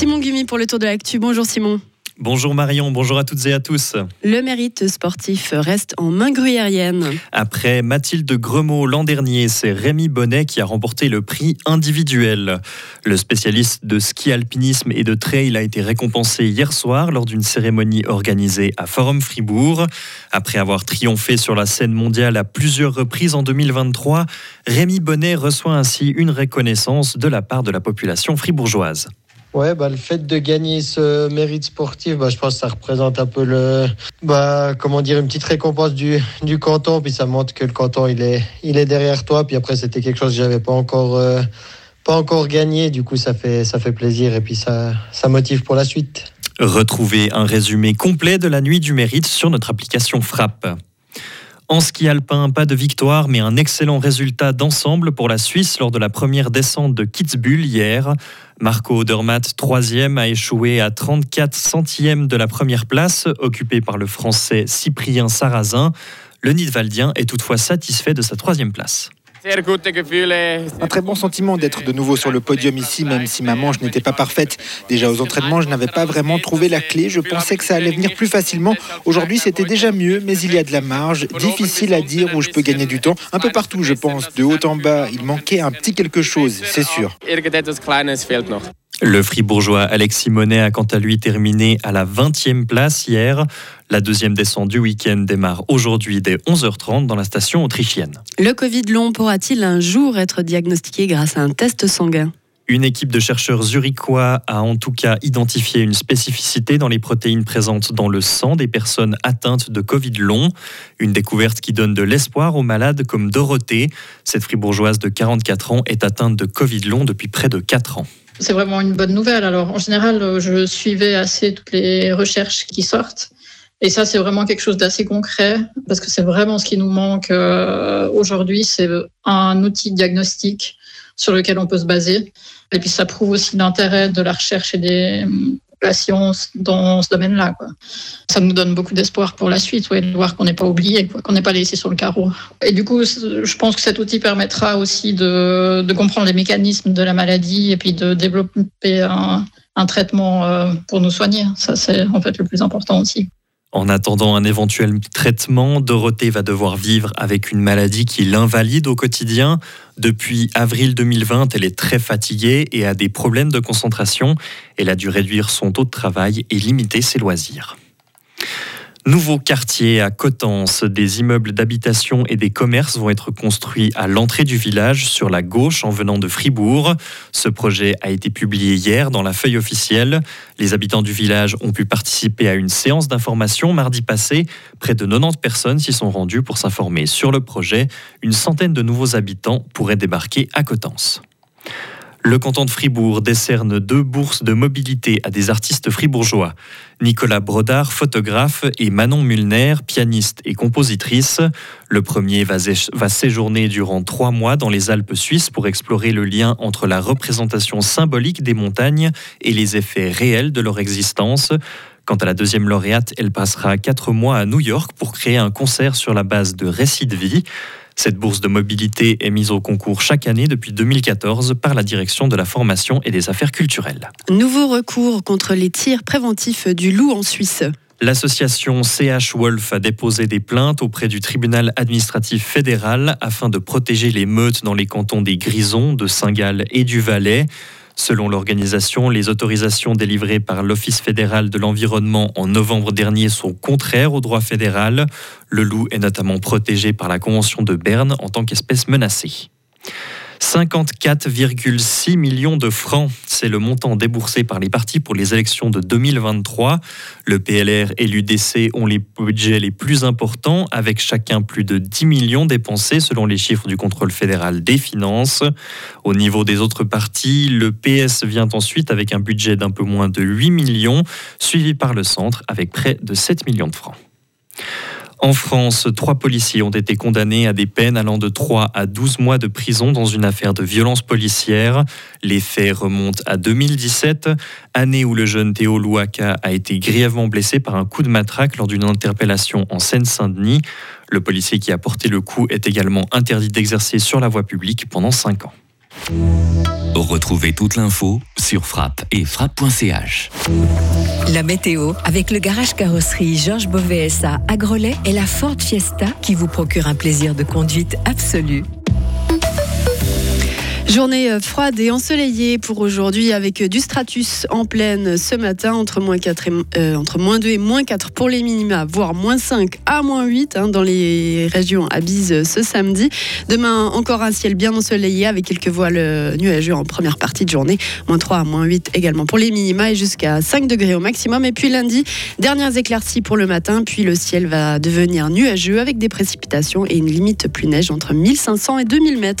Simon Gumi pour le tour de l'actu. Bonjour Simon. Bonjour Marion, bonjour à toutes et à tous. Le mérite sportif reste en main gruyérienne. Après Mathilde Gremaud l'an dernier, c'est Rémi Bonnet qui a remporté le prix individuel. Le spécialiste de ski alpinisme et de trail a été récompensé hier soir lors d'une cérémonie organisée à Forum Fribourg. Après avoir triomphé sur la scène mondiale à plusieurs reprises en 2023, Rémi Bonnet reçoit ainsi une reconnaissance de la part de la population fribourgeoise. Ouais, bah, le fait de gagner ce mérite sportif, bah, je pense que ça représente un peu le, bah, comment dire, une petite récompense du, du canton. Puis ça montre que le canton, il est, il est derrière toi. Puis après, c'était quelque chose que j'avais pas encore, euh, pas encore gagné. Du coup, ça fait, ça fait plaisir et puis ça, ça motive pour la suite. Retrouvez un résumé complet de la nuit du mérite sur notre application Frappe. En ski alpin, pas de victoire, mais un excellent résultat d'ensemble pour la Suisse lors de la première descente de Kitzbühel hier. Marco Odermatt, troisième, a échoué à 34 centièmes de la première place, occupée par le Français Cyprien Sarrazin. Le Nidwaldien est toutefois satisfait de sa troisième place. Un très bon sentiment d'être de nouveau sur le podium ici, même si ma manche n'était pas parfaite. Déjà aux entraînements, je n'avais pas vraiment trouvé la clé. Je pensais que ça allait venir plus facilement. Aujourd'hui, c'était déjà mieux, mais il y a de la marge. Difficile à dire où je peux gagner du temps. Un peu partout, je pense. De haut en bas, il manquait un petit quelque chose, c'est sûr. Le fribourgeois Alexis Monet a quant à lui terminé à la 20e place hier. La deuxième descente du week-end démarre aujourd'hui dès 11h30 dans la station autrichienne. Le Covid long pourra-t-il un jour être diagnostiqué grâce à un test sanguin? Une équipe de chercheurs zurichois a en tout cas identifié une spécificité dans les protéines présentes dans le sang des personnes atteintes de Covid long. Une découverte qui donne de l'espoir aux malades comme Dorothée. Cette fribourgeoise de 44 ans est atteinte de Covid long depuis près de 4 ans c'est vraiment une bonne nouvelle. Alors, en général, je suivais assez toutes les recherches qui sortent. Et ça, c'est vraiment quelque chose d'assez concret parce que c'est vraiment ce qui nous manque euh, aujourd'hui. C'est un outil diagnostique sur lequel on peut se baser. Et puis, ça prouve aussi l'intérêt de la recherche et des, la science dans ce domaine-là. Ça nous donne beaucoup d'espoir pour la suite, de voir qu'on n'est pas oublié, qu'on n'est pas laissé sur le carreau. Et du coup, je pense que cet outil permettra aussi de, comprendre les mécanismes de la maladie et puis de développer un, un traitement euh, pour nous soigner. Ça, c'est en fait le plus important aussi. En attendant un éventuel traitement, Dorothée va devoir vivre avec une maladie qui l'invalide au quotidien. Depuis avril 2020, elle est très fatiguée et a des problèmes de concentration. Elle a dû réduire son taux de travail et limiter ses loisirs. Nouveau quartier à Cotence, des immeubles d'habitation et des commerces vont être construits à l'entrée du village sur la gauche en venant de Fribourg. Ce projet a été publié hier dans la feuille officielle. Les habitants du village ont pu participer à une séance d'information mardi passé. Près de 90 personnes s'y sont rendues pour s'informer sur le projet. Une centaine de nouveaux habitants pourraient débarquer à Cotence. Le canton de Fribourg décerne deux bourses de mobilité à des artistes fribourgeois. Nicolas Brodard, photographe, et Manon Mulner, pianiste et compositrice. Le premier va, séjourner durant trois mois dans les Alpes suisses pour explorer le lien entre la représentation symbolique des montagnes et les effets réels de leur existence. Quant à la deuxième lauréate, elle passera quatre mois à New York pour créer un concert sur la base de récits de vie. Cette bourse de mobilité est mise au concours chaque année depuis 2014 par la direction de la formation et des affaires culturelles. Nouveau recours contre les tirs préventifs du loup en Suisse. L'association CH Wolf a déposé des plaintes auprès du tribunal administratif fédéral afin de protéger les meutes dans les cantons des Grisons, de Saint-Gall et du Valais. Selon l'organisation, les autorisations délivrées par l'Office fédéral de l'environnement en novembre dernier sont contraires au droit fédéral. Le loup est notamment protégé par la Convention de Berne en tant qu'espèce menacée. 54,6 millions de francs. C'est le montant déboursé par les partis pour les élections de 2023. Le PLR et l'UDC ont les budgets les plus importants, avec chacun plus de 10 millions dépensés selon les chiffres du contrôle fédéral des finances. Au niveau des autres partis, le PS vient ensuite avec un budget d'un peu moins de 8 millions, suivi par le centre avec près de 7 millions de francs. En France, trois policiers ont été condamnés à des peines allant de 3 à 12 mois de prison dans une affaire de violence policière. Les faits remontent à 2017, année où le jeune Théo Louaka a été grièvement blessé par un coup de matraque lors d'une interpellation en Seine-Saint-Denis. Le policier qui a porté le coup est également interdit d'exercer sur la voie publique pendant 5 ans. Retrouvez toute l'info sur frappe et frappe.ch. La météo avec le garage carrosserie Georges Beauvais à Grelais et la Ford Fiesta qui vous procure un plaisir de conduite absolu. Journée euh, froide et ensoleillée pour aujourd'hui avec euh, du stratus en pleine ce matin entre moins, 4 et, euh, entre moins 2 et moins 4 pour les minima, voire moins 5 à moins 8 hein, dans les régions à Bise ce samedi. Demain, encore un ciel bien ensoleillé avec quelques voiles nuageux en première partie de journée. Moins 3 à moins 8 également pour les minima et jusqu'à 5 degrés au maximum. Et puis lundi, dernières éclaircies pour le matin, puis le ciel va devenir nuageux avec des précipitations et une limite plus neige entre 1500 et 2000 mètres.